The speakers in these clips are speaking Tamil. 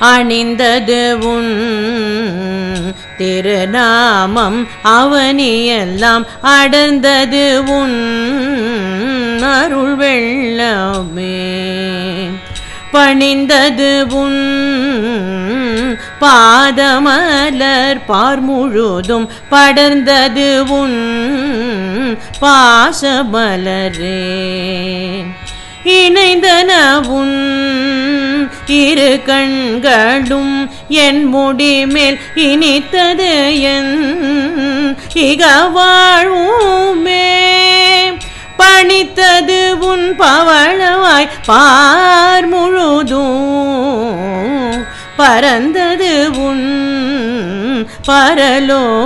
அணிந்தது உன் திருநாமம். அவனியெல்லாம் அடர்ந்தது உன் அருள் வெள்ளமே பணிந்தது உன் பாதமலர் பார் முழுதும் படர்ந்தது உன் பாசமலரே. இணைந்தனவும் இரு கண்களும் என் முடிமேல் இனித்தது என் இக வாழ்வுமே. பணித்தது உன் பவளவாய் பார் முழுதும் பறந்தது உன் பரலோகமே.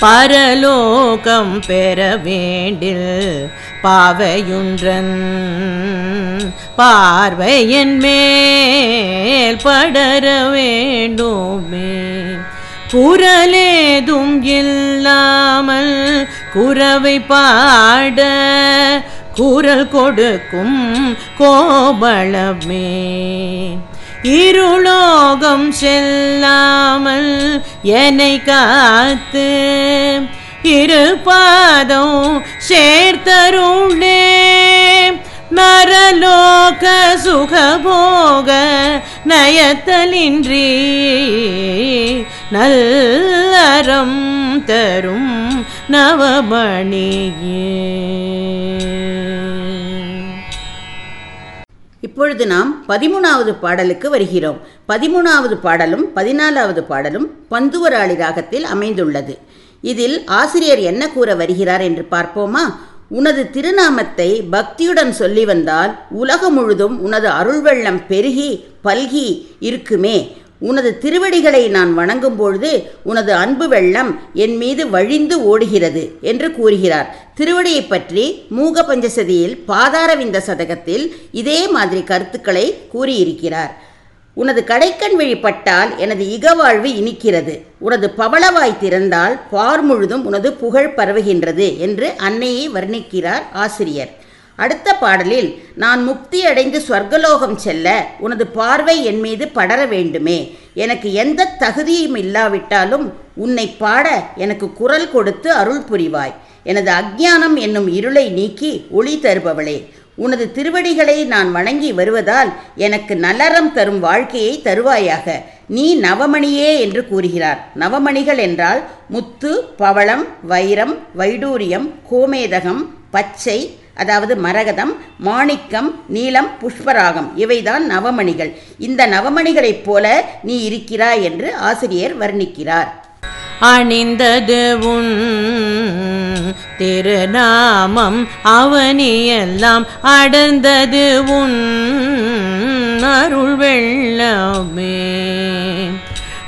பரலோகம் பெற வேண்டில் பாவையுன்றன். பார்வையன் மேல் படர வேண்டுமே. குரலேதும் இல்லாமல் குரவை பாட குரல் கொடுக்கும் கோபளமே இருளோகம் செல்லாமல் என்னை காத்து இரு பாதம் சேர்த்தருளே நரலோக சுகபோக நயத்தலின்றி நல்லறம் தரும் நவமணியே. இப்பொழுது நாம் பதிமூணாவது பாடலுக்கு வருகிறோம். பதிமூணாவது பாடலும் பதினாலாவது பாடலும் பந்துவராளி ராகத்தில் அமைந்துள்ளது. இதில் ஆசிரியர் என்ன கூற வருகிறார் என்று பார்ப்போமா? உனது திருநாமத்தை பக்தியுடன் சொல்லி வந்தால் உலகம் முழுதும் உனது அருள் வெள்ளம் பெருகி பல்கி இருக்குமே. உனது திருவடிகளை நான் வணங்கும் பொழுது உனது அன்பு வெள்ளம் என் மீது வழிந்து ஓடுகிறது என்று கூறுகிறார். திருவடியை பற்றி மூக பஞ்சசதியில் பாதாரவிந்த சதகத்தில் இதே மாதிரி கருத்துக்களை கூறியிருக்கிறார். உனது கடைக்கண் வழிபட்டால் எனது இகவாழ்வு இனிக்கிறது. உனது பவளவாய் திறந்தால் பார் முழுதும் உனது புகழ் பரவுகின்றது என்று அன்னையை வர்ணிக்கிறார் ஆசிரியர். அடுத்த பாடலில் நான் முக்தி அடைந்து ஸ்வர்கலோகம் செல்ல உனது பார்வை என் மீது படர வேண்டுமே. எனக்கு எந்த தகுதியும் இல்லாவிட்டாலும் உன்னை பாட எனக்கு குரல் கொடுத்து அருள் புரிவாய். எனது அக்ஞானம் என்னும் இருளை நீக்கி ஒளி தருபவளே. உனது திருவடிகளை நான் வணங்கி வருவதால் எனக்கு நலரம் தரும் வாழ்க்கையை தருவாயாக. நீ நவமணியே என்று கூறுகிறார். நவமணிகள் என்றால் முத்து பவளம் வைரம் வைடூரியம் கோமேதகம் பச்சை அதாவது மரகதம் மாணிக்கம் நீலம் புஷ்பராகம். இவைதான் நவமணிகள். இந்த நவமணிகளைப் போல நீ இருக்கிறாய் என்று ஆசிரியர் வர்ணிக்கிறார். அணிந்தது உன் திருநாமம். அவனியெல்லாம் அடர்ந்தது உன் அருள் வெள்ளமே.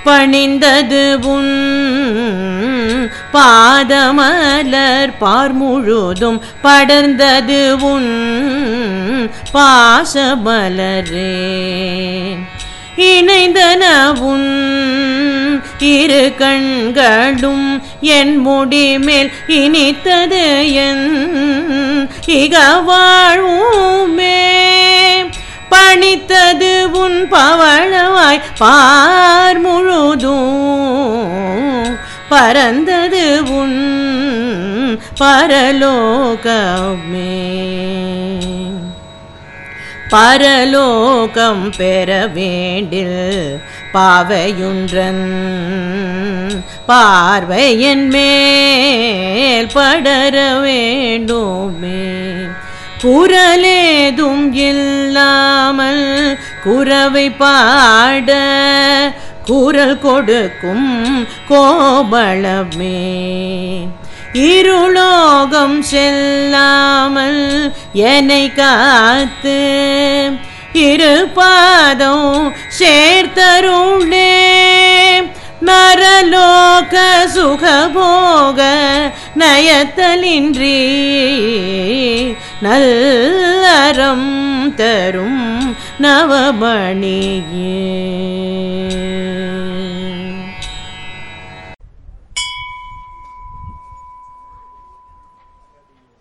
பணிந்தது உன் பாதமலர் பார் முழுதும் படர்ந்தது உன் பாசமலரே. இணைந்தன உன் இரு கண்களும் என் முடிமேல் இனித்தது என் இக வாழ்வுமே பணித்தது உன் பவளவாய் பார் முழுதும் பறந்தது உன் பரலோகமே. பரலோகம் பெற வேண்டில் பாவையுன்றன். பார்வையன் மேல் படர வேண்டுமே. குரலேதும் இல்லாமல் குரவை பாட குரல் கொடுக்கும் கோபளமே இருளோகம் செல்லாமல் என்னை காத்து இரு பாதம் சேர்த்தருளே. நரலோக சுகபோக நயத்தலின்றி நல்லறம் தரும் நவமணியே.